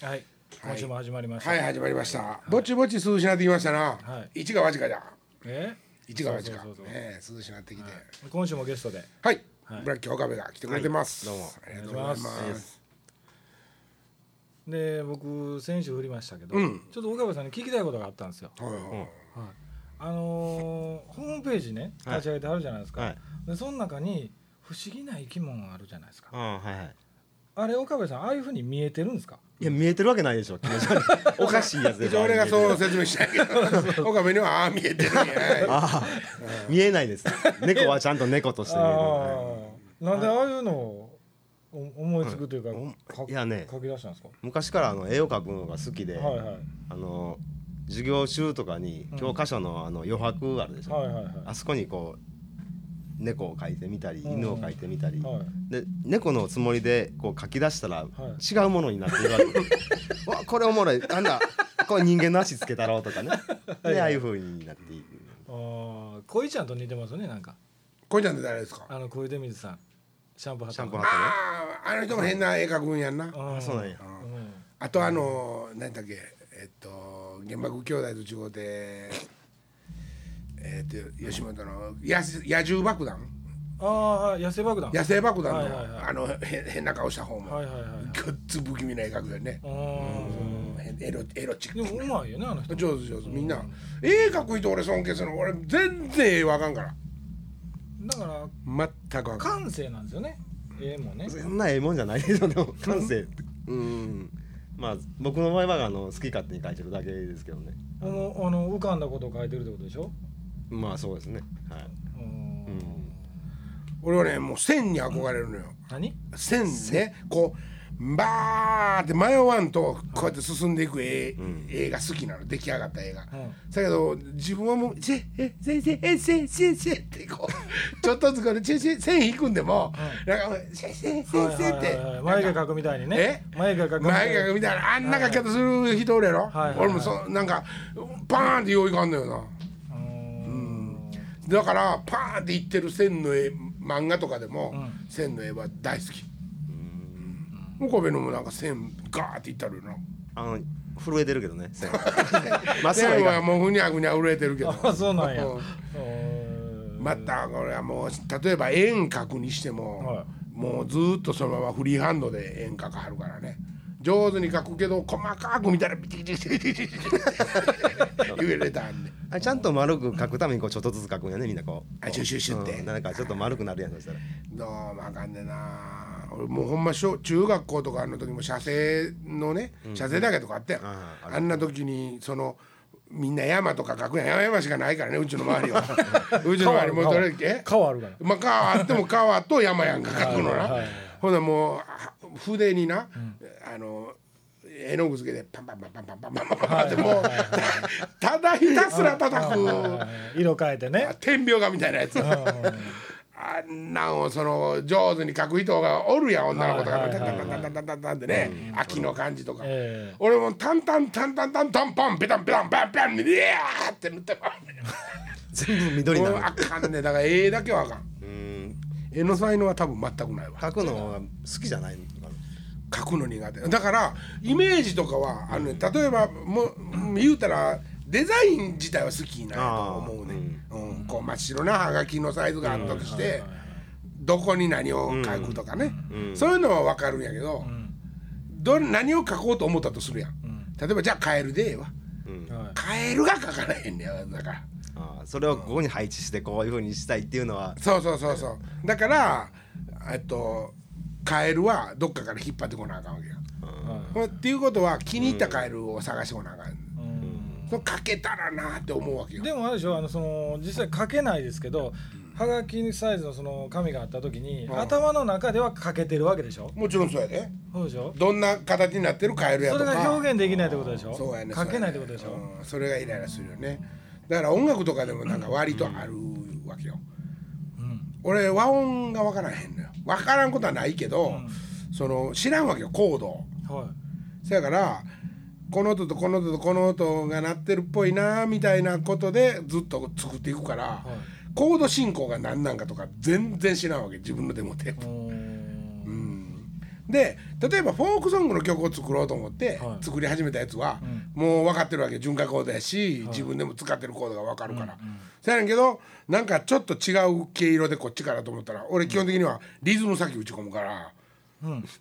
はい今週も始まりました、はい始まりました、ぼちぼち涼しなってきましたな、は一が間近じゃえ？一が間近そうそうそうそう。ねえ涼しなってきて。今週もゲストで。はい、はい。ブラッキー岡部が来てくれてます、はい。どうもありがとうございます。で僕先週振りましたけど、うん。ちょっと岡部さんに聞きたいことがあったんですよ。はいはいあのーホームページねはい。立ち上げてあるじゃないですか、はい。でその中に不思議な生き物あるじゃないですか。ああはいはいあれ岡部さんああいうふうに見えてるんですか？いや見えてるわけないでしょ おかしいやつで一応俺がそう説明したいけど岡部にはああ見えてるああ見えないです。猫はちゃんと猫として見える。なんでああいうのをお思いつくというか、はいやね。書き出したんですか？昔からあの絵を描くのが好きで、はいはい。あの授業中とかにうん教科書のあの余白あるでしょ、はいはいはい。あそこにこう猫を描いてみたりうん。犬を描いてみたり、はい。で猫のつもりでこう描き出したらは違うものになっているわけ。わこれおもろい。なんだこれ人間の足つけたろうとかね。でああいう風になっていく。ああ恋ちゃんと似てますねなんか。こいちゃんって誰ですか？あの小出水さん。シャンプー貼ったシャンプーあ貼ああの人も変な絵描くんやんな。ああそうなんや。あとあの何だっけ？えっと原爆兄弟と違うてえっと吉本の野野獣爆弾？ああはい野生爆弾。野生爆弾の、はいはいはい。あのへ変な顔した方も、はいはいはい。ごっつ不気味な絵描くよね。あー。変エロエロチック。でもうまいよねあの人。上手上手。みんな絵描く人俺尊敬するの俺全然絵わかんから。だから全くわかん感性なんですよね。絵もね。そんなええもんじゃないでしょでも感性。うん。まあ僕の場合はあの好き勝手に描いてるだけですけどね。あのあの浮かんだことを書いてるってことでしょ？まあそうですね。はい。俺はねもう線に憧れるのよ。何？線ね。こうバーって迷わんとこうやって進んでいく絵,、絵が好きなの。出来上がった絵が。うん。だけど自分はもう「せえせせえせせせ」ってこう ちょっとずつこれせせ線引くんでもなんか「せせせせ」はいはいって。眉毛描くみたいにね。え？眉毛描くみたい前がみたいな。あんな書き方する人おるやろ、はいはいはい俺もそなんかパーンって用意があんのよな。うんだからパーンっていってる線の絵漫画とかでも、うん。線の絵は大好き。岡部のもなんか線ガーっていったるよな。あの震えてるけどね線ま っすぐはもうふにゃふにゃ震えてるけど。あ そうなんや。またこれはもう例えば円描くにしても、はい。もうずーっとそのままフリーハンドで円描かはるからね。上手に描くけど細かく見たらビチビチビチビチビチ言えれたんであちゃんと丸く描くためにこうちょっとずつ描くんやねみんなこう。あシュシュシュって。うん。なんかちょっと丸くなるやんそしたら。どうもあかんねんな。俺もうほんま小中学校とかの時も写生のね写生だけとかあったやん、あああんな時にそのみんな山とか描くやん山々しかないからねうちの周りは うちの周りもうどれえ川あるから。まあ川あっても川と山やんか描くのな、はいはいはいほんならもうは筆にな、あの絵の具付けでパンパンパンパンパンパンパンパンパンってもうただひたすら叩く色変えてね天描画みたいなやつあんなんをその上手に描く人がおるやん女の子とかはいはいはいタンタンタンタンタンタンタンってね秋の感じとか俺もタンタンタンタンタンタンパンペタンペタンパンパンいやーって塗ってまう全部緑になるあかんねだから絵だけはあかん絵の才能は多分全くないわ描くのが好きじゃないの描くの苦手だからイメージとかはあの、ね、例えばもう言うたらデザイン自体は好きなんやと思うね、うん。こう真っ白なはがきのサイズがあったとして、どこに何を書くとかね、そういうのは分かるんやけど、ど何を書こうと思ったとするやん、例えばじゃあカエルでええわ。はい。カエルが書かないへんねやだから。ああそれをここに配置してこういうふうにしたいっていうのは。そうそうそうそう。だからえっとカエルはどっかから引っ張ってこなあかんわけよ、ほんっていうことは気に入ったカエルを探してこなあかん、うん。その書けたらなって思うわけよ。でもあれでしょあのその実際書けないですけどはがきサイズのその紙があった時にん。頭の中では書けてるわけでしょ。もちろんそうやで。そうでしょ。どんな形になってるカエルやそとか。れが表現できないってことでしょ。そうやね書けないってことでしょ。うん。それがイライラするよね。だから音楽とかでもなんか割とあるわけよ、俺和音が分からへんのよ分からんことはないけど、その知らんわけよコード。をはそやからこの音とこの音とこの音が鳴ってるっぽいなみたいなことでずっと作っていくから、コード進行が何なんかとか全然知らんわけ自分のでもってい。うー。んで例えばフォークソングの曲を作ろうと思ってはい。作り始めたやつは、もう分かってるわけ。純化コードやし、自分でも使ってるコードが分かるから、そやねんけどなんかちょっと違う毛色でこっちからと思ったら俺基本的にはリズム先打ち込むから。あそうなんです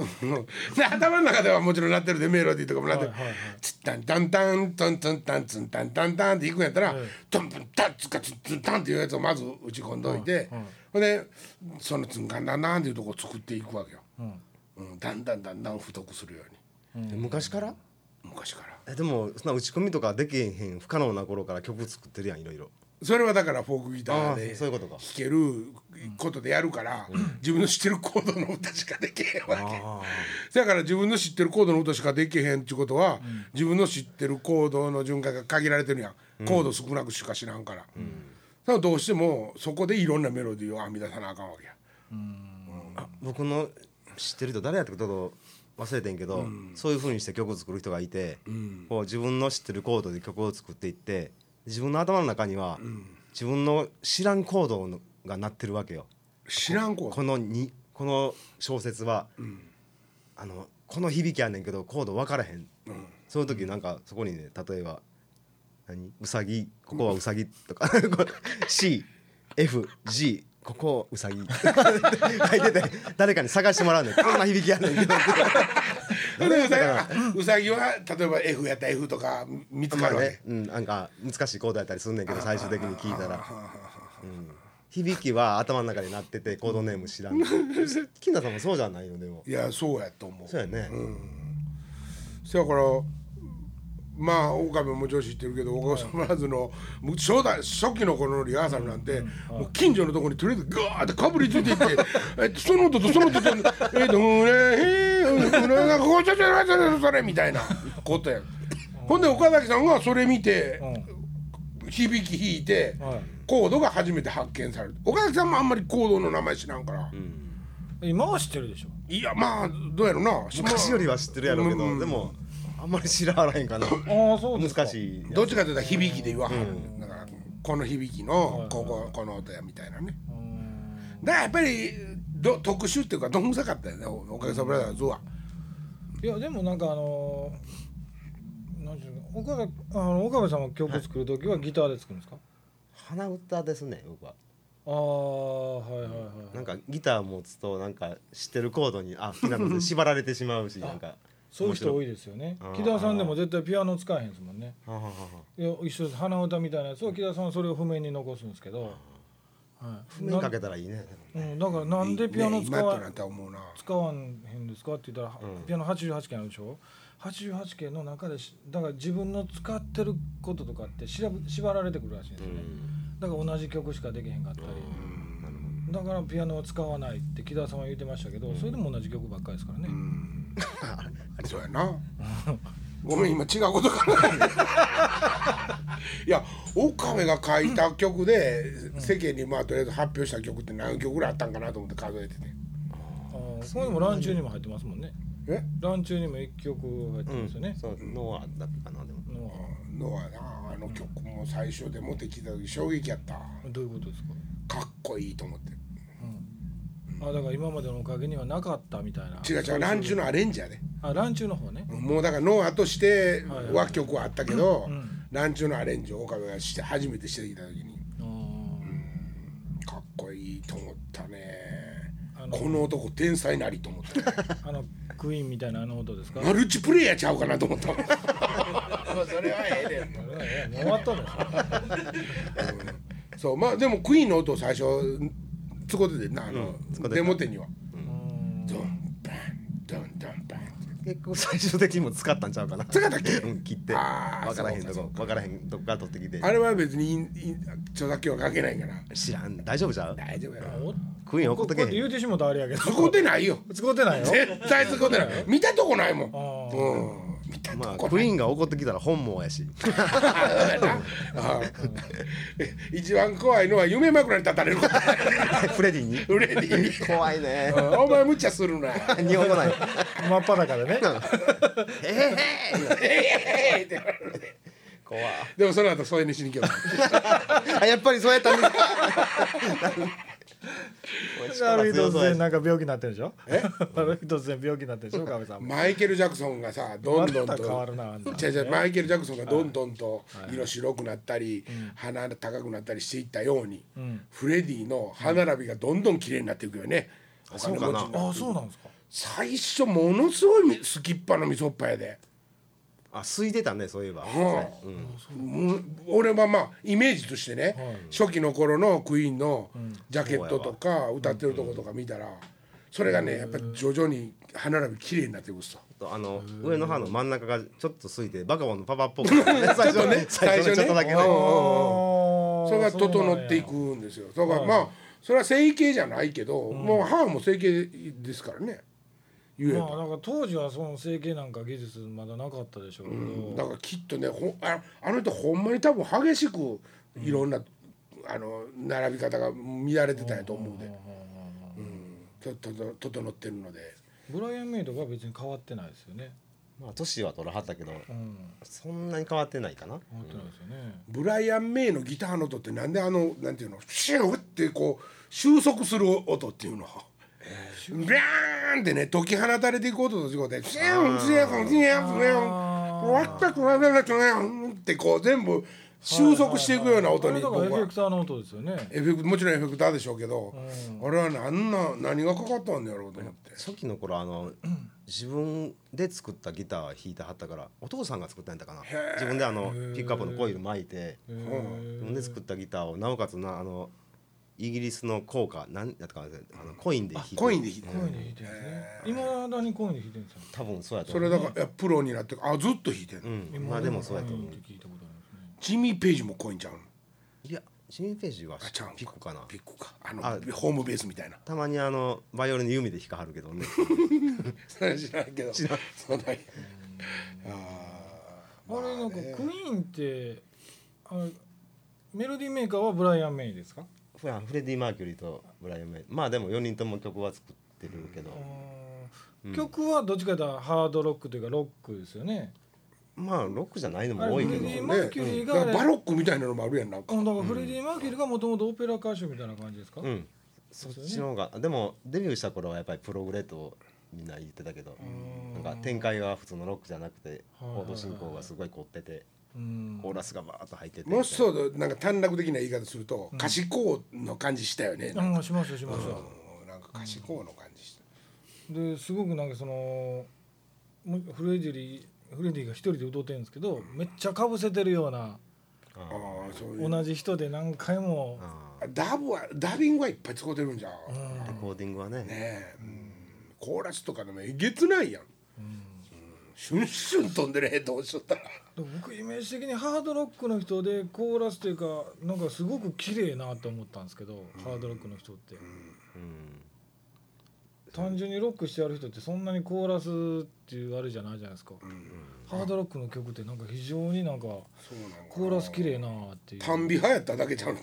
か？うん。で頭の中ではもちろんなってるでメロディーとかもなってる。はいはいはい「ツッタンタンタントントンタンツンタンタンタン」っていくんやったらはい「トントンタンツカツンツンタン」っていうやつをまず打ち込んどいてほんでそのツンカンダンダンっていうとこを作っていくわけよ。うん。だんだんだんだん太くするように。昔から？昔から。えでもそんな打ち込みとかできへん不可能な頃から曲作ってるやんいろいろそれはだからフォークギターあでーそういうことか。弾けることでやるから、自分の知ってるコードの歌しかできへんわけ。あだから自分の知ってるコードの歌しかできへんっていうことは、自分の知ってるコードの順化が限られてるやん、コード少なくしか知らんから、だからどうしてもそこでいろんなメロディーを編み出さなあかんわけや。あ僕の知ってる人誰やったかちょっと忘れてんけど、そういうふうにして曲を作る人がいて、こう自分の知ってるコードで曲を作っていって自分の頭の中には、自分の知らんコードのが鳴ってるわけよ。知らんコーこのにこの小説は、あのこの響きやねんけどコード分からへん、そういう時なんかそこにね例えば何？うさぎ ここはうさぎとか。CFG ここうさぎ。書いてて誰かに探してもらうねん。こんな響きやねんけど うさぎは例えば F やったら F とか見つかるわけ、まあね、うん、なんか難しいコードやったりすんねんけど最終的に聞いたら、うん、響きは頭の中になっててコードネーム知らん金田 さんもそうじゃないのでも。いやそうやと思う。そうやね、そやからまあ岡部ももちろん知ってるけど岡部サマーズのもう初代初期の頃のリハーサルなんて、もう近所のところにとりあえずガーってかぶりついていってえその音とその音と「えっとうねへちょちょちょちょそれ」みたいなことやほんで岡崎さんがそれ見て響き弾いて、コードが初めて発見される岡崎さんもあんまりコードの名前知らんから、今は知ってるでしょいやまあどうやろな昔よりは知ってるやろうけど、でもあんまり知らはらへんかなああそう難しいどっちかというと響きで言わはる、だからこの響きのこここの音やみたいなねだからやっぱりど特殊っていうかどんくさかったよねおおかげさまブラザーズは。いやでもなんかあのーなんていうの岡部あの岡部さんは曲作る時はギターで作るんですか、鼻歌ですね僕は。ああはいはいはいなんかギター持つとなんか知ってるコードにあ好きなので 縛られてしまうしなんか。そういう人多いですよね。木田さんでも絶対ピアノ使えへんですもんね。はははは。いや一緒です。鼻歌みたいなやつを木田さんはそれを譜面に残すんですけど、はい、譜面かけたらいいね。うん、だからなんでピアノ使わ,、ね今となっては思うな。使わんへんですか？って言ったら、ピアノ88件あるでしょ？88件の中でしだから自分の使ってることとかってしら縛られてくるらしいんですよね、だから同じ曲しかできへんかったり、だからピアノを使わないって木田さんは言ってましたけど、それでも同じ曲ばっかりですからね、そうやな。ごめん今違うこと考えていや岡部が書いた曲で世間にまあとりあえず発表した曲って何曲ぐらいあったんかなと思って数えてて。あーこれでもランチューにも入ってますもんね。え？ランチューにも1曲入ってますよね、そうノアだったかなでも。のはのはなあの曲も最初で持ってきた時衝撃やった。どういうことですか、かっこいいと思って。あだから今までのおかげにはなかったみたいな。違う違うランチューのアレンジやで。あランチューの方ね、もうだからノアとしてはいはいは曲はあったけど、んランチューのアレンジを岡部がして初めてしてきた時に。あかっこいいと思ったね。この男天才なりと思った、ね、ーあのクイーンみたいなあの音ですか？マルチプレイヤーちゃうかなと思った。それはええで終わったん。ですよそうまあでもクイーンの音を最初使っててんなあの、使ってた。デモ店には。うん。ドンバンドンドン結構最終的にも使ったんちゃうかな。使ったっけ？うん切って。あー分からへんとこ分からへんとこから取ってきて。あれは別に著作権はかけないから。知らん。大丈夫ちゃう？大丈夫やろ。おクイーン怒ってとけへん。言うてしもたらあれやけど。使うてないよ。使うてないよ。絶対使うてない。見たとこないもん。うんまあクイーンが怒ってきたら本望やし。あ一番怖いのは夢枕に立たれることフレディに？フレディ。に怖いね。うん。お前無茶するな。日本語ない。真っ裸でね。えへええって怖でもその後添い寝しに来よったあやっぱりそうやったんですある日突然なんか病気になってるでしょ？え？ある日突然病気になってるでしょ？亀さんマイケル・ジャクソンがさどんどんと、変わるな違う違うマイケル・ジャクソンがどんどんと色白くなったり、鼻高くなったりしていったように、フレディの歯並びがどんどん綺麗になっていくよね、あそうかな。あそうなんですか。最初ものすごいすきっぱのみそっぱやで。あ空いてたねそういえば、俺はまあイメージとしてね、初期の頃のクイーンのジャケットとか歌ってるとことか見たら、それがねやっぱり徐々に歯並び綺麗になっていくさ。あの上の歯の真ん中がちょっと空いてバカボンのパパっぽくなってね最初ね。最初ねちょっとだけね。うんうんうん。それが整っていくんですよ。だからまあそれは整形じゃないけど、もう歯も整形ですからね言えば、まあなんか当時はその整形なんか技術まだなかったでしょうけど、だからきっとねほああの人ほんまに多分激しくいろんな、あの並び方が乱れてたんやと思うで、うん、ととと整ってるので。ブライアン・メイドが別に変わってないですよね。まあ年は取らはったけどうん。そんなに変わってないかな。変わってないですよね、ブライアン・メイのギターの音ってなんであのなんていうのシューってこう収束する音っていうの？ビャーンってね解き放たれていく音と違うてシューンシュンシュンシュンわったくわららんってこう全部収束していくような音にエフェクターの音ですよねエフェクもちろんエフェクターでしょうけどあれはなんな何がかかったんだろうと思って初期の頃あの自分で作ったギター弾いてはったからお父さんが作ったんやったかな自分であのピックアップのコイル巻いて自分で作ったギターをなおかつなあのイギリスの効果なんやったかなあのコインで弾いてコインで弾いてコインで弾いてるんですね。今だにコインで弾いてるんですよ。多分そうやとそ思う。れだからいやプロになってあずっと弾いてるうん。まあでもそうやと思う。聞いたことあるんですねジミー・ペイジもコインちゃう？のいやジミー・ページはあちゃうんピックかな。ピックか。あのあホームベースみたいな。たまにあのバイオリンの弓で弾かはるけどね。それは知らんけど。そうなんや。あー。あれなんかクイーンってあのメロディーメーカーはブライアン・メイですか？フラフレディ・マーキュリーとブライアン・メイまあでも4人とも曲は作ってるけど。あー曲はどっちかというとハードロックというかロックですよね。まあロックじゃないのも多いけど。フレディ・マーキュリーだからがバロックみたいなのもあるやんなんか。うんだからフレディ・マーキュリーがもともとオペラ歌手みたいな感じですか、うん。そっちの方がでもデビューした頃はやっぱりプログレとみんな言ってたけど。なんか展開が普通のロックじゃなくてコード進行がすごい凝ってて。うんコーラスがバーッと入ってて。もしそうだなんか短絡的な言い方すると歌詞工の感じしたよね。なんかあしますよします。よ、うんなんか歌詞工の感じした。ですごくなんかそのもうフレディフレディが一人で歌ってるんですけどめっちゃかぶせてるようなああそういう。同じ人で何回も。あダブはダビングはいっぱい使うてるんじゃん。ーレコーディングはね。ねえうん。コーラスとかでもえげつないやん。うん。シュンシュン飛んでるヘッド落ちとったら僕イメージ的にハードロックの人でコーラスというかなんかすごく綺麗なと思ったんですけど、ハードロックの人って、うん。単純にロックしてやる人ってそんなにコーラスっていうあれじゃないじゃないですか、ハードロックの曲ってなんか非常になんかそうなんかコーラス綺麗なっていう。短美派やっただけちゃうんだ。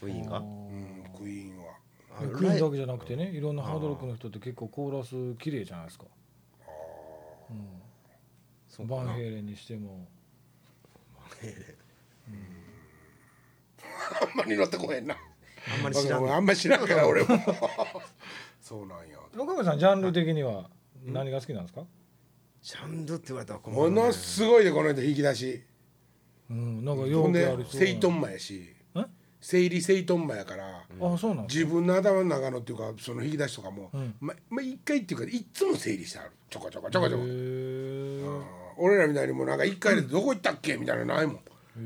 クイーンが？うん。クイーンは。でクイーンだけじゃなくてねいろんなハードロックの人って結構コーラス綺麗じゃないですか、うん、バンヘイレンにしても。あんまり乗ってこへんな。あんまり知らん。あんまり知らんから俺も。そうなんや岡部さんジャンル的には何が好きなんですか、ジャンルって言われたら困もるね。のすごいでこの人引き出し。うん、なんかよほんでくありそうセイトンマやし。え？生理セイトンマやからあそうなん？自分の頭の中のっていうかその引き出しとかも、ん。まま一回っていうかいっつも整理してある。ちょこちょこちょこちょこ俺らみたいにもうなんか一回でどこ行ったっけみたいなのないもん。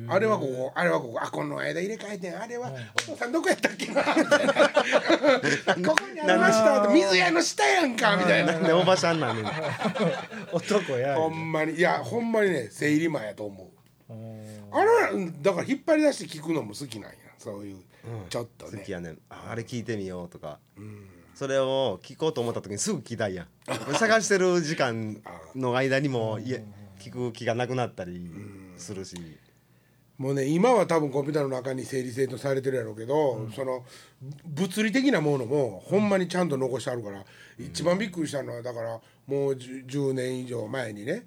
あれはここあれはここ。あこの間入れ替えてん。あれはお父さんどこやったっけな？みたいなここにありました。って水屋の下やんかみたいな。なん。でおばちゃんなんねん男やほんまに。いやほんまにね生理マンやと思う。うん。あれうんだから引っ張り出して聞くのも好きなんや。そういうちょっとね。好きやねん。ああれ聞いてみようとかそれを聞こうと思った時にすぐ聞きたいやん。探してる時間の間にもいえ聞く気がなくなったりするし。もうね今は多分コンピューターの中に整理整頓されてるやろうけど、その物理的なものもほんまにちゃんと残してあるから、一番びっくりしたのはだからもう 10, 10年以上前にね、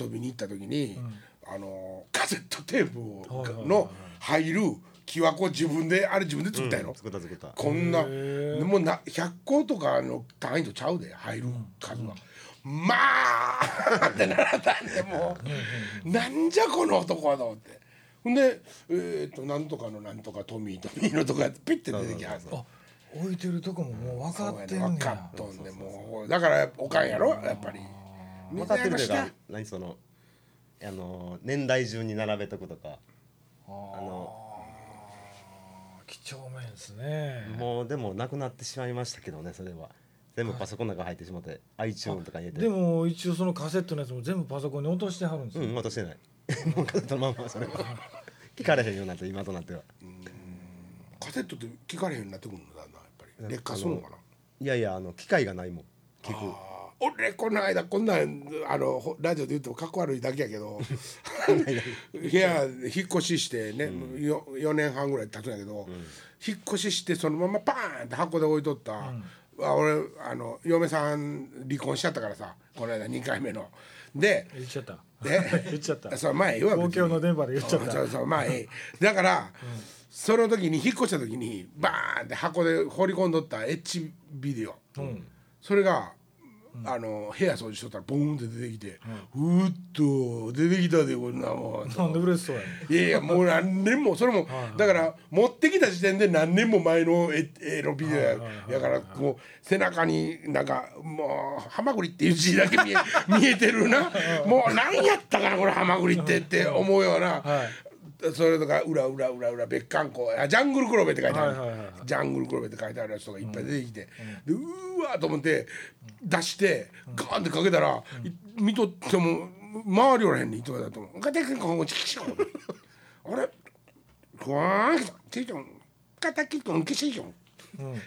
遊びに行った時に、あのカセットテープの入る木はこう自分であれ自分で作ったやろ、作った作った。こんなもうな100個とかの単位とちゃうで入る数が、まあってならたんでもう。なんじゃこの男はと思って。ほんでえっ、となんとかのなんとかトミートミーのとかピッて出てきはるあ置いてるとこももう分かってんねや。ね分かっとんでもう。だからおかんやろ？やっぱり。分かってるというか何そのあの年代順に並べとくとか。あのー几帳面ですね。もうでもなくなってしまいましたけどねそれは。全部パソコンの中入ってしまって iTune とかに入れて。でも一応そのカセットのやつも全部パソコンに落としてはるんですよ、うん落としてない。もうカセットのまんまそれは。聞かれへんようになって今となっては。カセットって聞かれへんようになってくるのだなやっぱり。劣化するのかな。いやいやあの機械がないもん。聞く俺この間こんなんあのほラジオで言ってもかっこ悪いだけやけど 部屋引っ越ししてね、よ4年半ぐらい経つんやけど、引っ越ししてそのままパーンって箱で置いとった、あ俺あの嫁さん離婚しちゃったからさこの間2回目の。で言っちゃった。で 言っちゃった。それ前言わ公共の電波で言っちゃった。そうそうまあええ。だから、その時に引っ越した時にバーンって箱で放り込んどったエッチビデオ、それが、あの部屋掃除しとったらボーンって出てきて、うーっと出てきたでこんなもん。なんで嬉しそうやいやいやもう何年もそれもだから持ってきた時点で何年も前の絵絵のビデオややからこう背中になんかもう「ハマグリ」っていう字だけ見え見えてるな。もう何やったかなこれハマグリってって思うようなそれとか裏裏裏裏別館校。あジャングルクロベって書いてある。はいはいはいジャングルクロベって書いてあるやつとかいっぱい出てきて。でうーわーと思って出してガーンってかけたらい見とっても周りおらへんねん糸だと思う。ガタキコンチキションあれ？ふわーんチキションガタキコンキシション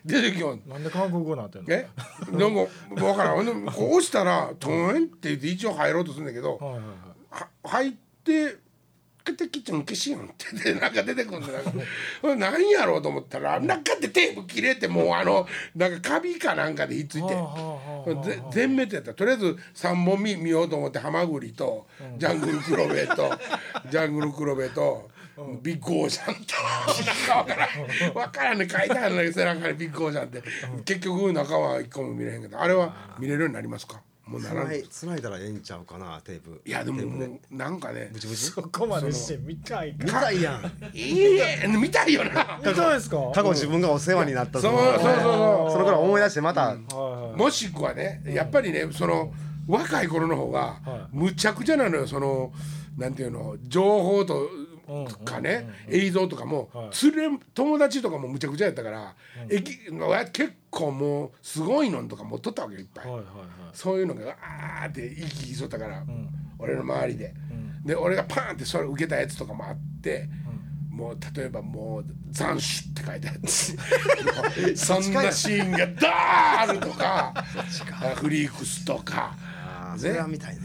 出てきよん。なんで韓国語になってんの？え？なんか分からん。こう押したら「トーン」って言って一応入ろうとするんだけどはいはいはい。は入って「ガタキチョンキシヨン」ってでなんか出てくるんだなん何やろうと思ったら中でテープ切れてもうあのなんかカビかなんかでひっついて全滅やった。とりあえず3本見見ようと思ってハマグリとジャングルクロベと ジャングルクロベとビッグオーシャンとなんか分からん。分からんね。書いてあるんだけど背中にビッグオーシャンって。結局中は一個も見れへんけどあれは見れるようになりますか？もうならつないだらええんちゃうかなテープやでももうなんかねブチブチ？そこまでして見たいか。見たいやん。いいえ見たいよな。見たいですか？過去自分がお世話になったそうそうそうそう。そのから思い出してまた、はいはいもしくはねやっぱりねその若い頃の方がはむちゃくちゃなのよ。そのなんていうの情報とかね映像とかもはい。連れ友達とかもむちゃくちゃやったからえき結構もうすごいのとか持っとったわけよいっぱい。そういうのがあーって生き生きしとったから俺の周りで。で俺がパーンってそれ受けたやつとかもあって。もう例えばもう「斬首」って書いてあって そんなシーンがダーンとかフリークスとかあーそれは見たいね。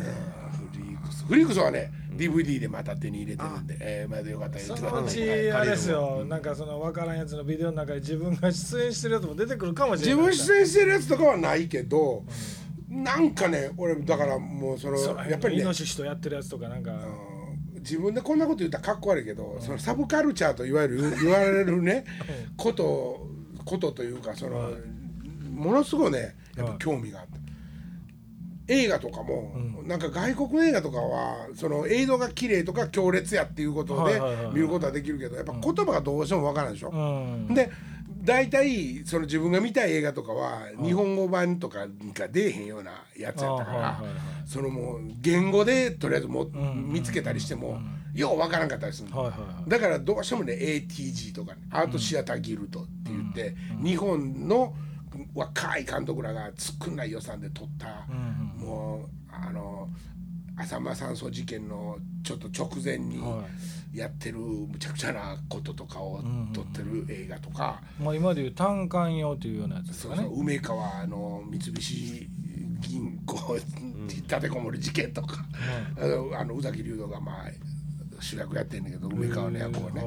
フリークス。フリークスはね DVD でまた手に入れてるんでえーまだよかったら言ってくださいそのうちあれですよ。なんかその分からんやつのビデオの中で自分が出演してるやつも出てくるかもしれない自分出演してるやつとかはないけどなんかね俺だからもうそのやっぱりねイノシシとやってるやつとかなんか。うん。自分でこんなこと言ったらかっこ悪いけど、そのサブカルチャーといわゆる言われるね、ことことというかその、ものすごいねやっぱ興味があった。映画とかも、なんか外国の映画とかはその映像が綺麗とか強烈やっていうことで見ることはできるけどやっぱ言葉がどうしてもわからんでしょ。うん。で大体その自分が見たい映画とかは日本語版とかが出えへんようなやつやったからそのもう言語でとりあえずもう見つけたりしてもようわからんかったりするだからどうしてもね ATG とかねアートシアターギルドって言って日本の若い監督らが少ない予算で撮ったもうあの浅間山荘事件のちょっと直前にはやってるむちゃくちゃなこととかを撮ってる映画とか。まあ今でいう単管用というようなやつですかね。梅川の三菱銀行立てこもり事件とか、あのあの宇崎竜斗がまあ主役やってんだけど梅川の役をね、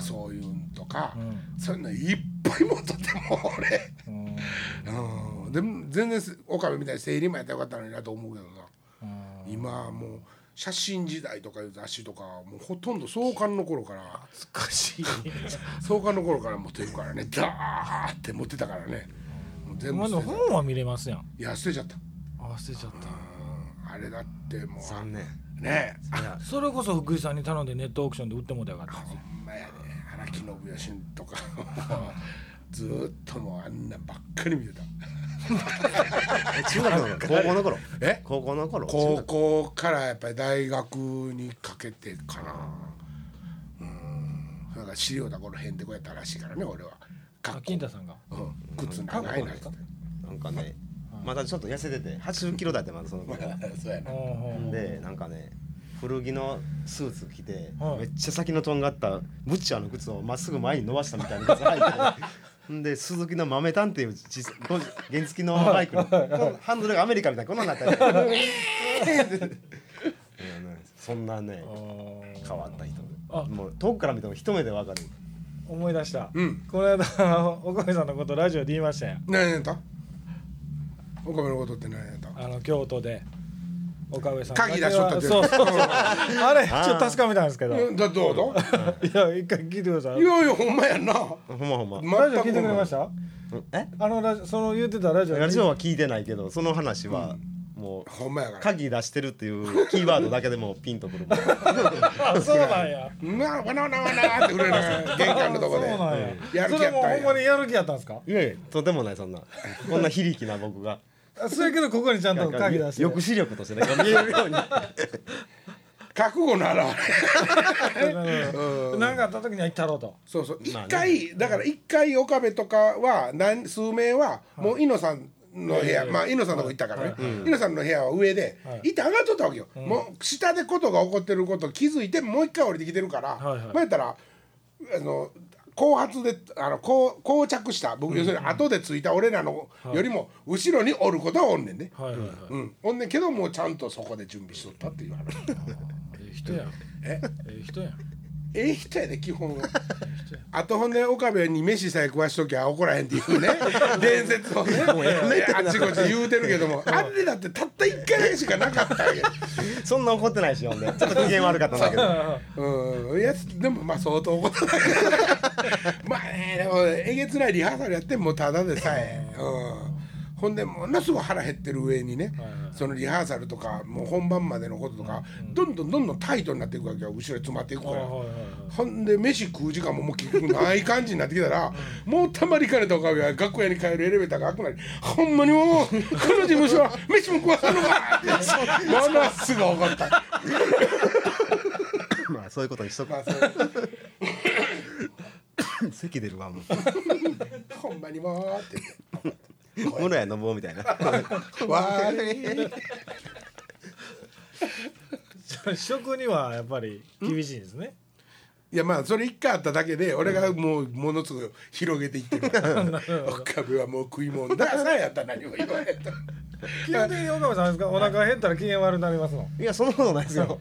そういうんとか、うそういうのいっぱい持っとってもう俺、うん。うん、でも全然岡部みたいに整理もやったらよかったのになと思うけどさうん。今はもう写真時代とかいう雑誌とかもうほとんど創刊の頃から難しい。創刊の頃から持ってるからね。ダーって持ってたからね。もう全部本は見れますやん。いや捨てちゃった。あ捨てちゃった。うん。あれだってもう。残念ね。えいやそれこそ福井さんに頼んでネットオークションで売ってもたらよかったんですよ。ほんまやね。荒木信義とか。ずーっともうあんなんばっかり見てた。え中学の頃？高校の頃？え？高校の頃？中高学校からやっぱり大学にかけてかな。うん。だから資料だこの辺でこうやったらしいからね俺は。金太さんが？うん。靴長いなって。なんかねまだちょっと痩せてて。80キロだってまだその頃 そうやな。でなんかね古着のスーツ着て、はい。めっちゃ先のとんがったブッチャーの靴をまっすぐ前に伸ばしたみたいな靴履いてん で鈴木の豆炭っていう原付のバイクの。ハンドルがアメリカみたいなこんなんなったり。そんなね変わった人。あ。もう遠くから見ても一目でわかる。思い出した、うん。この間岡部さんのことラジオで言いましたやん。何やった？岡部のことって何やったあの京都で岡部さん鍵出しとったってそうそうそう。あれちょっと確かめたんですけど。いうん。だどうぞや一回聞いてください。いやいやほんまやんな。ほんまほんま、ラジオ聞いてくれました？え？あのラジその言ってたラジオラジオは聞いてないけどその話はもうほんまやから。鍵出してるっていうキーワードだけでもピンとくる そうなんや。なわなわなわなって震えながら玄関のとこで。そうなんや。やるそれもう気やったんや。ほんまにやる気やったんですか？いやいやとてもないそんな。こんな非力な僕が。あそうやけどここにちゃんと鍵出して。抑止力としてね見えるように。覚悟ならうんなんかあった時には行ったろうと。そうそう。一回だから一回岡部とかは何数名はもう猪野さんの部屋。まあ猪野さんのとこ行ったからね。猪野さんの部屋は上ではい。行って上がっとったわけよ。もう下でことが起こってること気づいてもう一回降りてきてるから。はいはい。まあやったらあの後発であのこう膠着した僕要するに後でついた俺らのよりも後ろにおることはおんねんね。はいはいはい。うん。おんねんけどもうちゃんとそこで準備しとったっていう話。ええ人やん。え？ええ人やんええ人やで基本は。あとほんで岡部に飯さえ食わしときゃ怒らへんっていうね。伝説をね。あっちこっち言うてるけどもあれだってたった一回だけしかなかったわけ。そんな怒ってないしほんで。ちょっと機嫌悪かったんだけど。うん。いやでもまあ相当怒った まあねでもえげつないリハーサルやってもうただでさえ。うんほんでものすごい腹減ってる上にね、そのリハーサルとかもう本番までのこととか、どんどんどんどんタイトになっていくわけよ。後ろに詰まっていくから、ほんで飯食う時間ももう結局ない感じになってきたらもうたまりかねたおかげは学校屋に帰るエレベーターが開くなりほんまにもうこの事務所は 飯も食わさんのか。ってものすぐ怒った。まあそういうことにしとくまあそう。席出るわもう。ほんまにもうって言って室屋信夫みたいな。悪い。食にはやっぱり厳しいですね。いやまあそれ一回あっただけで俺がもうものすごい広げていってる。から岡部はもう食い物。ださえやったら何も言わへんと。基本的に岡部さんですか？お腹減ったら機嫌悪くなりますのいやそんなことないですよ。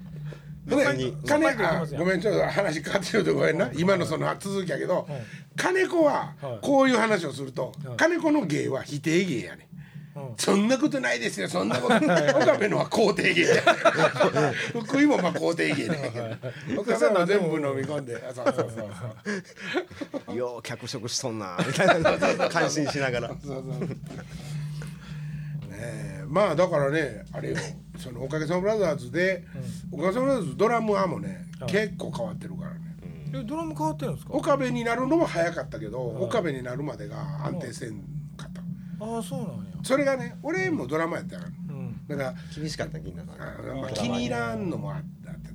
金ごめんちょっと話変わってるとごめんな。今のその続きやけど、はい金子ははい。こういう話をすると、はい。金子の芸は否定芸やね、うん。そんなことないですよそんなこと。ない。岡部のは肯定芸。や福井もまあ肯定芸だけど岡部は全部飲み込んで。あそうそうそうそう。よう脚色しとんなみたいな。感心しながら。そうそうねえ。まあだからねあれよ。そのおかげさまブラザーズで、おかげさまブラザーズドラムはもうね、はい。結構変わってるからねえドラム変わってるんですか？岡部になるのも早かったけど、岡部になるまでが安定せんかった、ああそうなんや。それがね俺もドラマやったからうん。だから厳しかった銀河さんまあ、気に入らんのもあったって、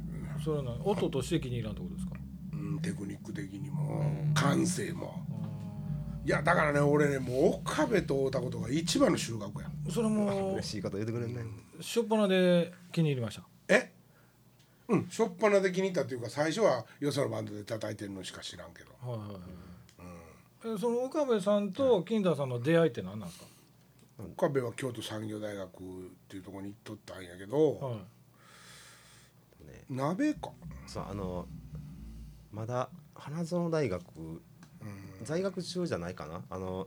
それはな。音として気に入らんってことですか？うん、テクニック的にも感性も。いやだからね俺ねもう岡部と会うたことが一番の収穫や。それも嬉しいこと言ってくれんねしょっぱなで気に入りました。えうんしょっぱなで気に入ったっていうか最初はよそのバンドで叩いてるのしか知らんけど。はいはいはい。えその岡部さんと金田さんの出会いって何なんですか？岡部は京都産業大学っていうところに行っとったんやけど、はい。鍋か。そうあのまだ花園大学在学中じゃないかな。あの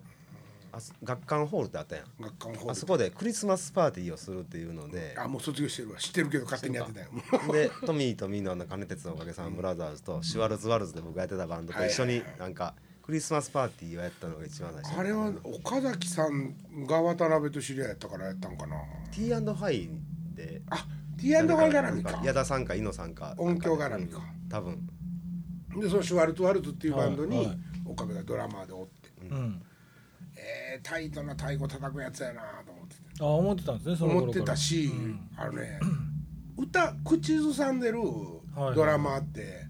あそ学館ホールってあったやん。学館ホール。あそこでクリスマスパーティーをするっていうので。あもう卒業してるわ。知ってるけど勝手にやってたよ。でトミーとミーのの金鉄のおかげさんブラザーズとシュワルツワルツで僕がやってたバンドと一緒になんかクリスマスパーティーをやったのが一番最初あれは岡崎さんが渡辺と知り合いやったからやったんかな。T& ファイで。あ T&Y 絡みか。矢田さんか猪野さんか。音響絡みか。うん多分。でそのシュワルツワルツっていうバンドにはいはい。岡部がドラマーでおって。うんえー、タイトな太鼓叩くやつやなと思ってて。あ思ってたんですねその頃思ってたし、あのね歌口ずさんでるはい。ドラマーって、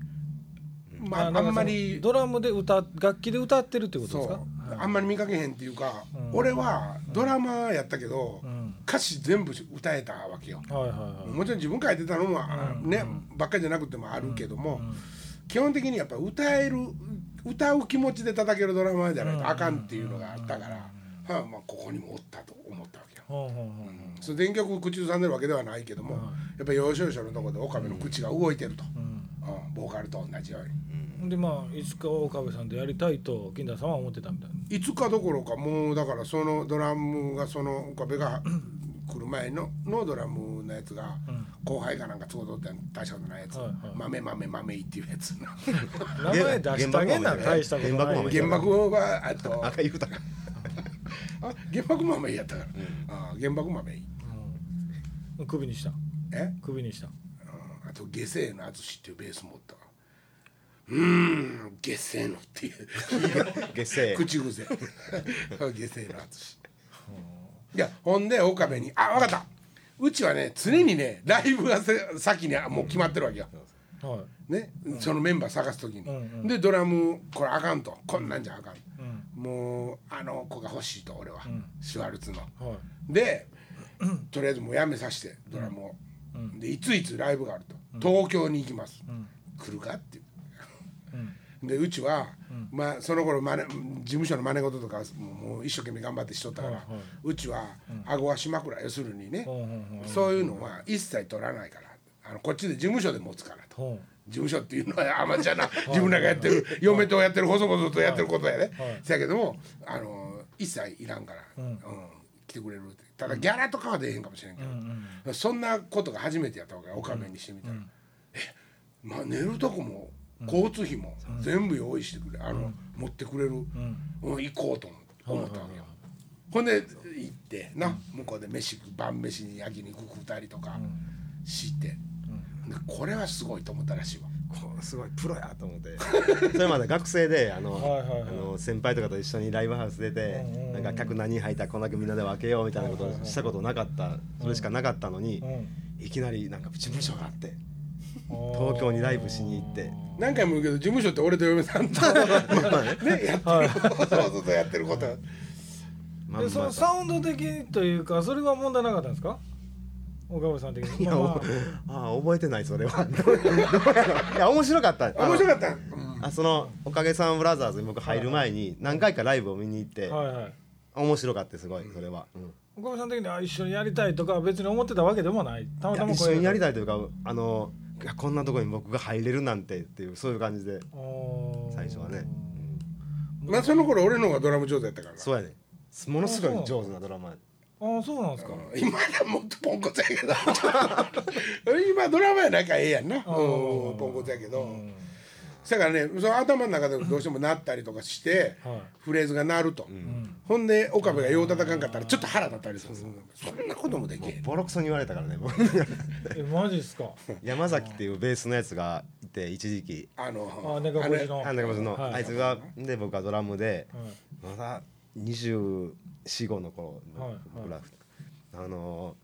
まあ、あなんまりドラムで歌楽器で歌ってるってことですか？そう、あんまり見かけへんっていうか、俺はドラマーやったけど、ん。歌詞全部歌えたわけよ、はいはいはいもちろん自分書いてたのも、ねばっかりじゃなくてもあるけども、基本的にやっぱ歌える歌う気持ちで叩けるドラマーじゃないとあかんっていうのがあったから、はあまあ、ここにもおったと思ったわけよ。ほうほうほう。それ電極口ずさんでるわけではないけども、やっぱ要所要所のところで岡部の口が動いてると、うん。ボーカルと同じように。でまあいつか岡部さんとやりたいと金田さんは思ってたみたいな。いつかどころかもうだからそのドラムがその岡部が来る前ののドラムのやつが後輩かなんか都合取って大したことないやつ。はいはい「豆豆豆い」っていうやつ。な名前出してあげんな大したことない。原爆はあと赤言うた。かあ原爆豆やったから、あ原爆豆いうん。首にした。え？首にした。あと下世の淳っていうベース持った。わうーん下世のっていう。下世。口癖。下世の淳いやほんで岡部に「あ分かった。うちはね常にねライブがせ先にもう決まってるわけよ、はい。ね、そのメンバー探す時に、んうん。でドラムこれあかんと。こんなんじゃあかん、うん。もうあの子が欲しいと俺は、シュワルツの。はい。で とりあえずもうやめさせてドラムを、でいついつライブがあると。東京に行きます、来るかってでうちは、まあその頃マネ事務所の真似事とかもう一生懸命頑張ってしとったから、うちは顎足枕要するにね、そういうのは一切取らないからあのこっちで事務所で持つからと。ほ事務所っていうのは あんまじゃな自分らがやってる嫁とやってる細々とやってることやね、はい。せやけどもあの一切いらんから、うん。来てくれるって。ただギャラとかは出へんかもしれんけど、そんなことが初めてやったわけ岡部にしてみたら、えまあ寝るとこも交通費も全部用意してくれあの、持ってくれる、うん。行こうと思ったわけよ。ほんで行ってな向こうで飯晩飯に焼肉食ったりとかして、でこれはすごいと思ったらしいわ。これすごいプロやと思って。それまで学生であの,、はいはいはい。あの先輩とかと一緒にライブハウス出て、うんうんうん。なんか客何人入ったらこんだけみんなで分けようみたいなことをしたことなかった、それしかなかったのに、うん。いきなりなんか事務所があって。う東京にライブしに行って。何回も言うけど事務所って俺と嫁さんと ねやってる。そうそうそうやってること。まんまでそのサウンド的というかそれは問題なかったんですか？岡部さん的に。いや、まあまあ。あ覚えてないそれは。どうやろいや面白かった。面白かった。ああそのおかげさんブラザーズに僕入る前に何回かライブを見に行って、あはいはい。面白かったすごいそれは、うん。岡部さん的には一緒にやりたいとかは別に思ってたわけでもない。たまたま一緒にやりいたいというかあのこんなところに僕が入れるなんてっていうそういう感じで。最初はね、まあその頃俺の方がドラム上手やったからな。そうやね。ものすごい上手なドラマや。ああそうなんですか。今だもっとポンコツやけど。今ドラマやなんかええやんな。うんポンコツやけどだからねその頭の中でどうしてもなったりとかしてはい。フレーズが鳴ると。ほんで岡部がよう叩かんかったらちょっと腹立ったりする。そんなこともできへん。ボロクソに言われたからね。僕 えマジっすか？山崎っていうベースのやつがいて一時期。あのあネガポジの。あなんかその、はい。あいつがで僕はドラムで、はい。まだ24、5の頃はいはい。僕ら、あの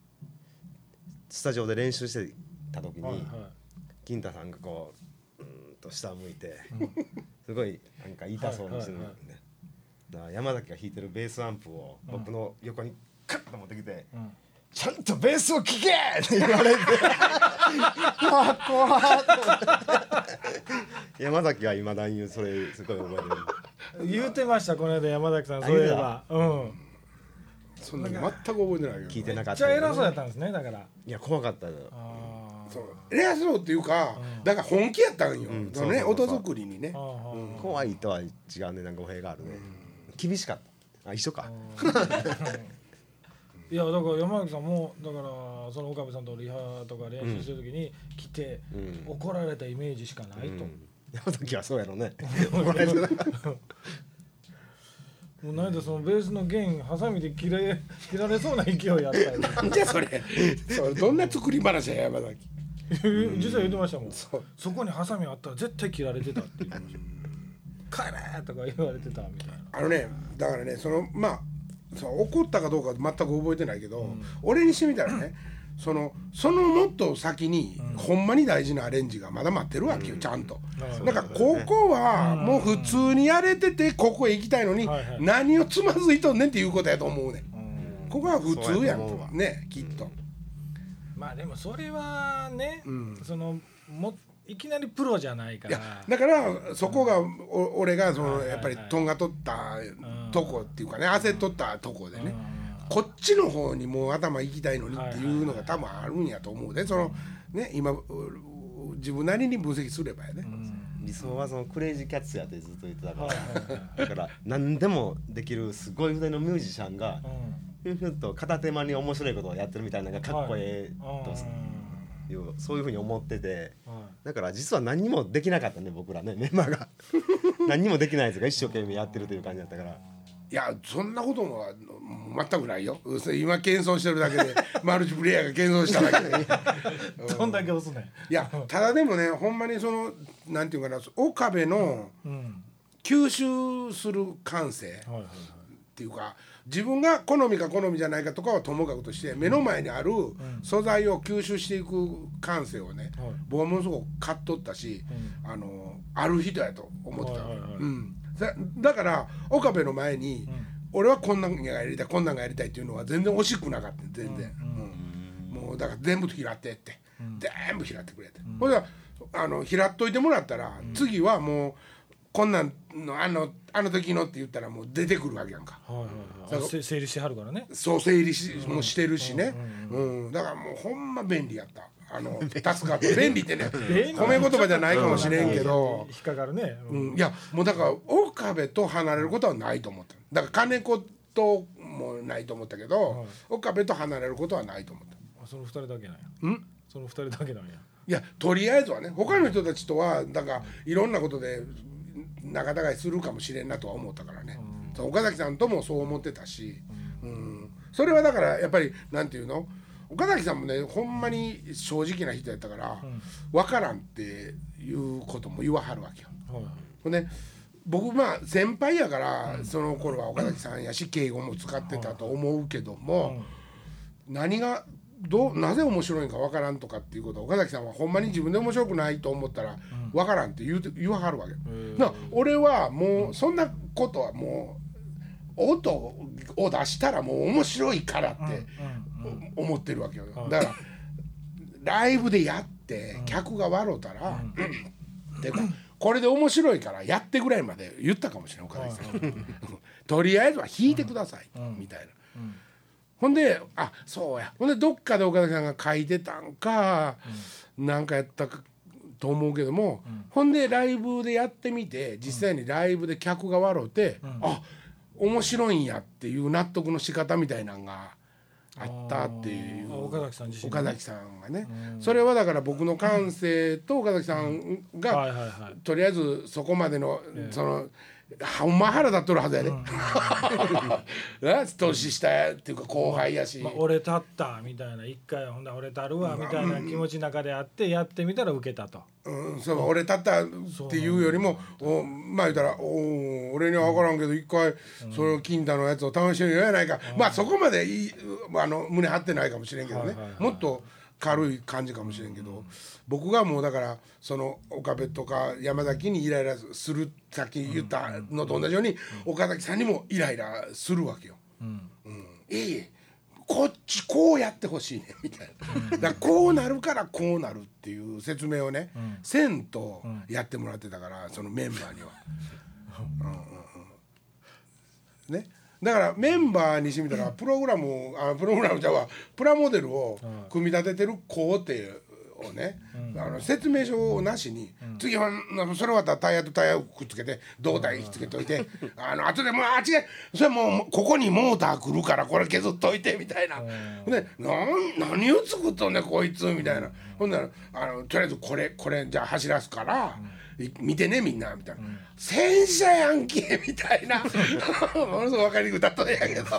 スタジオで練習してた時に、はいはい。金太さんがこうと下向いて、すごいなんか痛そうにしてるんで、はいはいだから山崎が弾いてるベースアンプを僕の横にカッと持ってきて「うんちゃんとベースを聴け!」って言われて。怖っ怖っ。山崎はいまだにそれすごい覚えてる。言うてましたこの間山崎さんそういえば。うん。そんなの全く覚えてないけど聞いてなめっちかったけどゃ偉そうやったんですねだから。いや怖かったよあそう。偉そうっていうかだから本気やったんよ。んそのねそうそうそう。音作りにね。怖いとは違うねなんか語弊があるね。厳しかった。あ一緒か。いやだから山崎さんもだからその岡部さんとリハとか練習する時に来て、うん。怒られたイメージしかないと、山崎はそうやろね。もうなんでそのベースの弦ハサミで切れ切られそうな勢いやったよなんじゃそれ。それどんな作り話や山崎実は言ってましたもん。そう。そこにハサミあったら絶対切られてたって言ってました帰れとか言われてたみたいな。あのねだからねそのまあその怒ったかどうか全く覚えてないけど、俺にしてみたらねそのそのもっと先に、ほんまに大事なアレンジがまだ待ってるわけよ、ちゃんと。うんだからここはもう普通にやれててここへ行きたいのに何をつまずいとんねんっていうことやと思うねん。うん。ここは普通やん。ねきっと。まあでもそれはね、ん。そのもいきなりプロじゃないかいやらだからそこがお俺がそのやっぱりとんが取ったとこっていうかね焦っとったとこでねうん。こっちの方にもう頭行きたいのにっていうのが多分あるんやと思うでそのね今うう自分なりに分析すればやね。理想はそのクレイジーキャッツやってずっと言ってたから、はいはいはい。だから何でもできるすごい腕のミュージシャンがうんふんふんと片手間に面白いことをやってるみたいなのがかっこええというそういうふうに思っててだから実は何にもできなかったね僕らね メンバーが。何にもできないやつが一生懸命やってるという感じだったから。いやそんなことも全くないよ。今謙遜してるだけで マルチプレイヤーが謙遜しただけで。どんだけ押すねいやただでもねほんまにそのなんていうかな岡部のうん。吸収する感性っていうか自分が好みか好みじゃないかとかはともかくとして目の前にある素材を吸収していく感性をね、はい。僕はものすごく買っとったし、あのある人やと思ってた、はいはいはい。うん、だだから岡部の前に、俺はこんなんがやりたいこんなんがやりたいっていうのは全然惜しくなかった全然、うんもうだから全部拾ってって、全部拾ってくれて、ほんであの拾っといてもらったら、次はもうこんなんのあのあの時のって言ったらもう出てくるわけやんか。はいはいはい。せ整理してはるからね。そう整理しもしてるしね、うんだからもうほんま便利やった。あの 助かった便利ってね 褒め言葉じゃないかもしれんけど、引っかかるね。ううん。ん、いやもうだから岡部と離れることはないと思っただから金子ともないと思ったけど、岡部と離れることはないと思ったあその二人だけなんや。うん？その二人だけなんや。いやとりあえずはね他の人たちとはだからいろんなことで仲違いするかもしれんなとは思ったからね、そう岡崎さんともそう思ってたし、うん。それはだからやっぱりなんていうの？岡崎さんもねほんまに正直な人やったから、分からんっていうことも言わはるわけよ。はい。ほんで僕まあ先輩やから、その頃は岡崎さんやし敬語も使ってたと思うけども、何がどうなぜ面白いんかわからんとかっていうことを岡崎さんはほんまに自分で面白くないと思ったらわからんって言うて言わはるわけ。な俺はもうそんなことはもう音を出したらもう面白いからって思ってるわけよ。だからライブでやって客が笑うたら、でこれで面白いからやってぐらいまで言ったかもしれん岡崎さん。とりあえずは弾いてください、みたいな。ほんであそうや。ほんでどっかで岡崎さんが書いてたんか、なんかやったかと思うけども、ほんでライブでやってみて実際にライブで客が笑うて、あ面白いんやっていう納得の仕方みたいなんがあったっていう。あ岡崎さん自身岡崎さんがね、それはだから僕の感性と岡崎さんが、とりあえずそこまでの、そのほんま腹立っとるはずやで、な年下っていうか後輩やし、まあ、俺立ったみたいな一回ほんだ俺たるわみたいな気持ちの中であってやってみたら受けたと。うん、そう俺立ったっていうよりもおまあ言うたらお俺には分からんけど一回その金太のやつを試してみようやないか、まあそこまでいいあの胸張ってないかもしれんけどね、はいはいはい。もっと軽い感じかもしれんけど、僕がもうだからその岡部とか山崎にイライラするさっき言ったのと同じように、岡崎さんにもイライラするわけよ。うん。いいこっちこうやってほしいね。みたいな、だこうなるからこうなるっていう説明をね、せんとやってもらってたからそのメンバーには。うんうんうん。ね、だからメンバーにしてみたらプログラムをあプログラムじゃはプラモデルを組み立ててる子ってをね、あの説明書をなしに、次はそれ終わったらタイヤとタイヤをくっつけて胴体ひっつけといて、あの後でもうあ違う。それもうここにモーター来るからこれ削っといてみたいな、でなん何を作っとんねんこいつみたいな、ほんならあのとりあえずこれこれじゃあ走らすから。い見てねみんなみたいな、戦車やんけみたいな。ものすごく分かりにくい例えやけ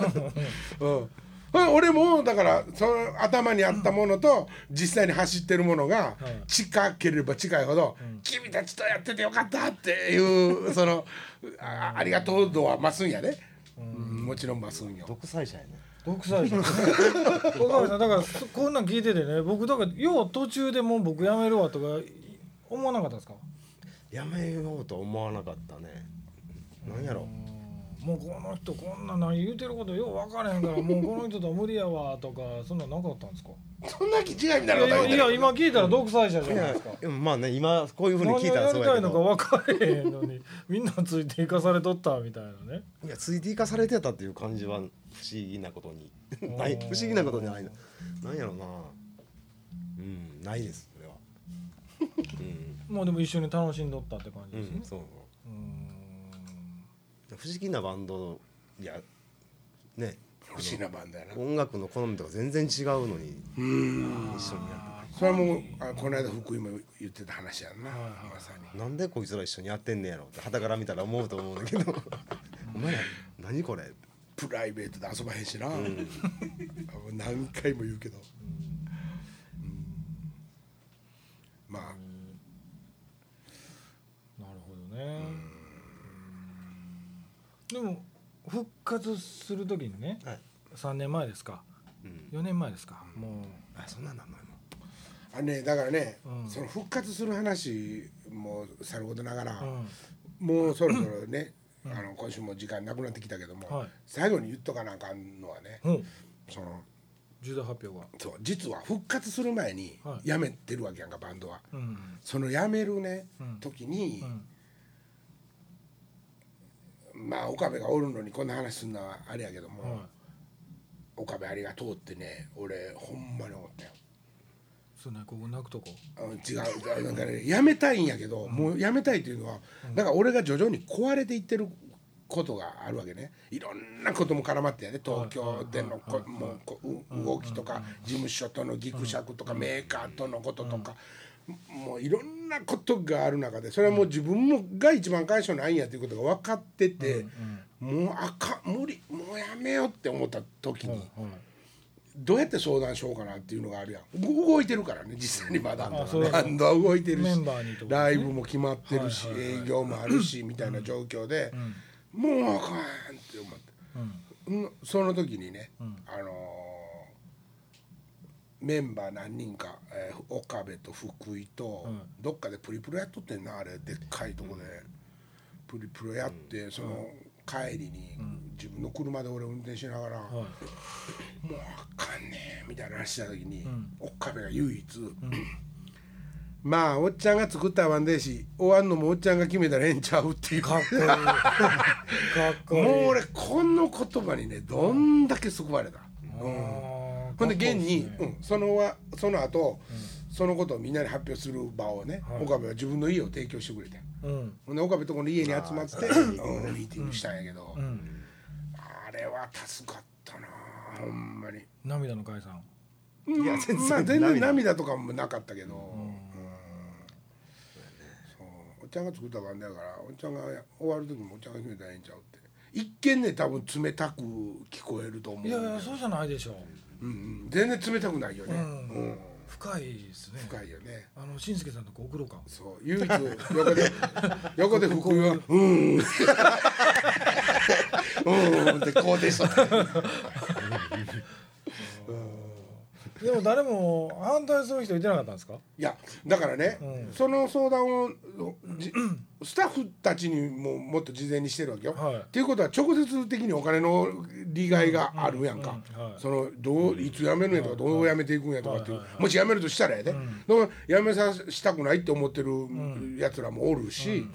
ど、うん、俺もだからその頭にあったものと実際に走ってるものが近ければ近いほど「君たちとやっててよかった」っていう そのあありがとう度は増すんやね、うん、もちろん増すんよ。独裁者やね。独裁者。ね岡部さんだからそこんなん聞いててね僕だからよう途中でもう僕やめるわとか思わなかったですか？やめようと思わなかったね。なんやろ。もうこの人こんな何言うてることよう分からへんから もうこの人とは無理やわとかそんなんなかったんですか？そんな気違いみたいなこといや今聞いたら独裁者じゃないですか。でもまあね今こういうふうに聞いたらそうやけど。たいのか分かれへんのにみんなついていかされとったみたいなね。いやついていかされてたっていう感じは不思議なことに。ない不思議なことじゃない。ななんやろな。うんないですそれはもうでも一緒に楽しんどったって感じですね。うん、そうう。不思議なバンドいやね。不思議なバンドやな。音楽の好みとか全然違うのに。うん。一緒にやってそれはもうあこの間福井も言ってた話やんな、はいはい。まさに。てなんでこいつら一緒にやってんねやろって傍から見たら思うと思うんだけど。お前ら何これ？プライベートで遊ばへんしな、何回も言うけど、うん。まあなるほどねでも復活する時にねはい。3年前ですか。うん。4年前ですか。もあそんなんなんのあのねだからね、うん。その復活する話もさることながら、ううん。もうそろそろね、あの今週も時間なくなってきたけども、はい。最後に言っとかなあかんのはね、う。んその重大発表が。そう実は復活する前にはい。辞めてるわけやんかバンドは。うん。その辞めるね、うん。時にう、んまあ岡部がおるのにこんな話すんのはあれやけども、はい。岡部ありがとうってね俺ほんまに思ったよ。そうねここ泣くとこ。あ違うなんかねやめたいんやけど、もうやめたいというのは、だから俺が徐々に壊れていってることがあるわけね。いろんなことも絡まってやね東京でのこもうこう動きとか事務所とのぎくしゃくとかメーカーとのこととか、もういろんなことがある中でそれはもう自分もが一番解消ないんやということが分かってて、もうあかん無理もうやめようって思った時に。はいどうやって相談しようかなっていうのがあるやん。動いてるからね実際にまだ。あそう。バンドは動いてるしライブも決まってるしはいはいはい営業もあるしみたいな状況でもうあかんって思って。うん。その時にねあのーメンバー何人かえー岡部と福井とうん。どっかでプリプロやっとってんなあれでっかいとこで。プリプロやってその帰りに自分の車で俺運転しながらはい。もうあかんねえみたいな話した時に、岡部が唯一、まあおっちゃんが作ったワンデーシ終わんのもおっちゃんが決めたらええんちゃうっていう。かっこいい。かっこいい。もう俺この言葉にねどんだけ救われた、うんほんで現に、ねうん、そのわその後、そのことをみんなに発表する場をね、はい。岡部は自分の家を提供してくれてうん。ほんで岡部とこの家に集まってうんミーティングしたんやけど、うん。あれは助かったなほんまに。涙の解散。いや全然,、まあ、全然涙。とかもなかったけど、おっちゃんが作ったバンドやからおっちゃんが終わる時もおっちゃんが決めたらええんちゃうって。一見ね多分冷たく聞こえると思ういやいやそうじゃないでしょうんうん、全然冷たくないよね、ううん。ん深いですね。深いよね。あのしんすけさんとこ送ろうかそう。唯一横で 横で福井は「うん」うん。って肯定しとったでも誰も反対する人いてなかったんですか？いやだからね、うん。その相談をじスタッフたちにももっと事前にしてるわけよ。はい。っていうことは直接的にお金の利害があるやんか、そのどういつ辞めるんやとかどう辞めていくんやとかっていう、もし辞めるとしたらやで、辞めさしたくないって思ってるやつらもおるし、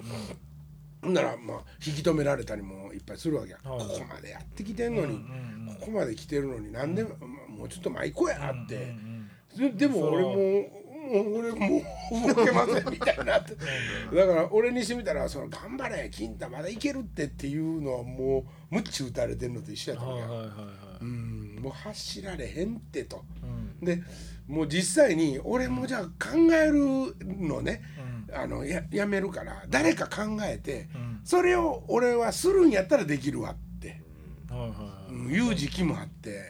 ほんならまあ引き止められたりもいっぱいするわけや、ここまでやってきてんのに、ここまで来てるのになんで、もうちょっと前行こうやって。ででも俺ももう俺もう動けませんみたいになって。だから俺にしてみたらその頑張れ金太まだいけるってっていうのはもうむっち打たれてるのと一緒やったわけよはいはいはいはい。うんもう走られへんってと。うん。でもう実際に俺もじゃあ考えるのね。あのややめるから誰か考えてうん。それを俺はするんやったらできるわって。うんいう時期もあって、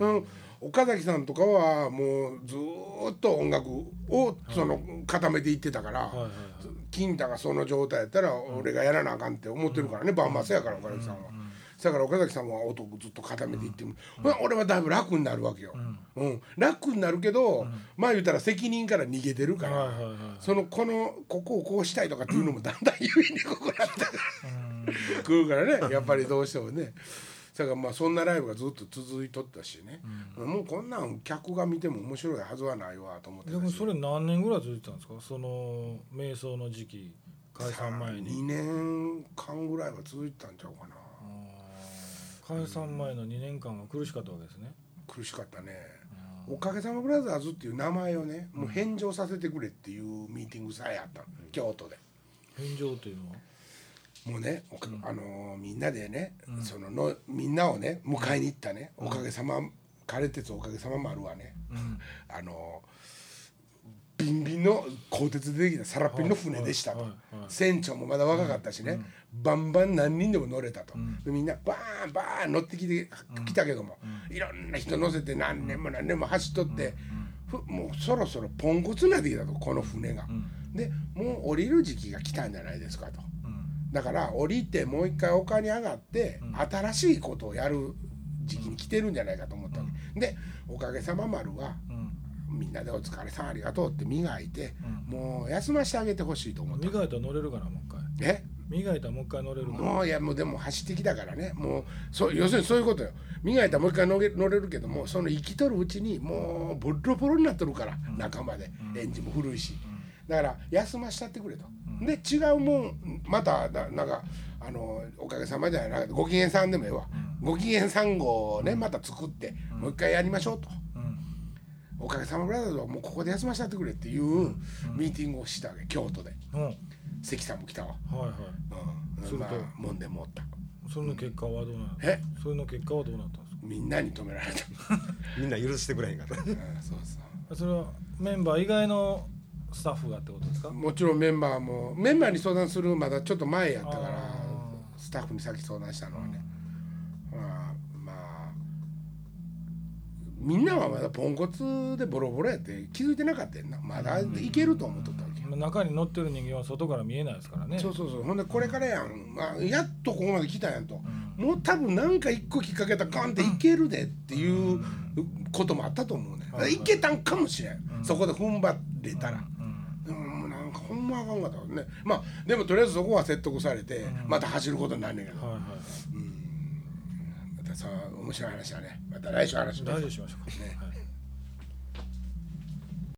ううん。岡崎さんとかはもうずーっと音楽をその固めていってたから、金太がその状態やったら俺がやらなあかんって思ってるからね、バンマスやから岡崎さんは。だから岡崎さんは音をずっと固めていっても、まあ俺はだいぶ楽になるわけよ、うん。楽になるけど、まあ言うたら責任から逃げてるから、はいはいはい。そのこのここをこうしたいとかっていうのもだんだん言いにくくなってくる。からねやっぱりどうしてもね。だからまあそんなライブがずっと続いとったしね、もうこんなん客が見ても面白いはずはないわと思ってでもそれ何年ぐらい続いてたんですか？その瞑想の時期解散前に。2年間ぐらいは続いてたんちゃうかな解散前の2年間は苦しかったわけですね。苦しかったね。おかげさまブラザーズっていう名前をねもう返上させてくれっていうミーティングさえあったの京都で。返上というのは？もうね、あのーみんなでね、そののみんなをね迎えに行ったね、おかげさま枯れ鉄おかげさま丸はね、うん。あのービンビンの鋼鉄でできたサラッピンの船でしたと、船長もまだ若かったしね、バンバン何人でも乗れたと、でみんなバーンバーン乗ってきてきたけども、いろんな人乗せて何年も何年も走っとって、ふもうそろそろポンコツになってきたとこの船が。でもう降りる時期が来たんじゃないですかと。うん。だから降りてもう一回丘に上がって、新しいことをやる時期に来てるんじゃないかと思ったわけ、でおかげさま丸はうんみんなで「お疲れさんありがとう」って磨いて、もう休ませてあげてほしいと思った。磨いたら乗れるかなもう一回。え？磨いたらもう一回乗れるもういやもうでも走ってきたからね。もうそう要するにそういうことよ。磨いたらもう一回乗れ乗れるけどもその生きとるうちにもうボロボロになっとるから、中まで。エンジンも古いし、だから休ませたってくれと、で違うもんまたななんかあのおかげさまじゃなくてご機嫌さんでもええわ、ご機嫌3号をねまた作って、もう一回やりましょうと。うんおかげさまブラザーズはもうここで休ませてくれっていうミーティングをしたわけ京都で。うん。はい関さんも来たわ、はいうん、するとまあもんでもおった。それの結果はどうなったえ？それの結果はどうなったんですか？みんなに止められた。みんな許してくれへんかった。うんそうそそれはメンバー以外のスタッフがってことですか？うもちろんメンバーもメンバーに相談するまだちょっと前やったからあスタッフに先相談したのはね、みんなはまだポンコツでボロボロやって気づいてなかったよな。まだいけると思っとったわけ、中に乗ってる人間は外から見えないですからね。そうそうそう。ほんでこれからやん、まあ、やっとここまで来たやんと、もう多分なんか一個きっかけたらガンっていけるでっていうこともあったと思うね、だからいけたんかもしれん、そこで踏ん張れたら、でももうなんかほんまあかんかったね。まあでもとりあえずそこは説得されて、また走ることになんねんけど、はいはいまたさ面白い話だねまた来週話しましょう大丈夫しましょうか、ね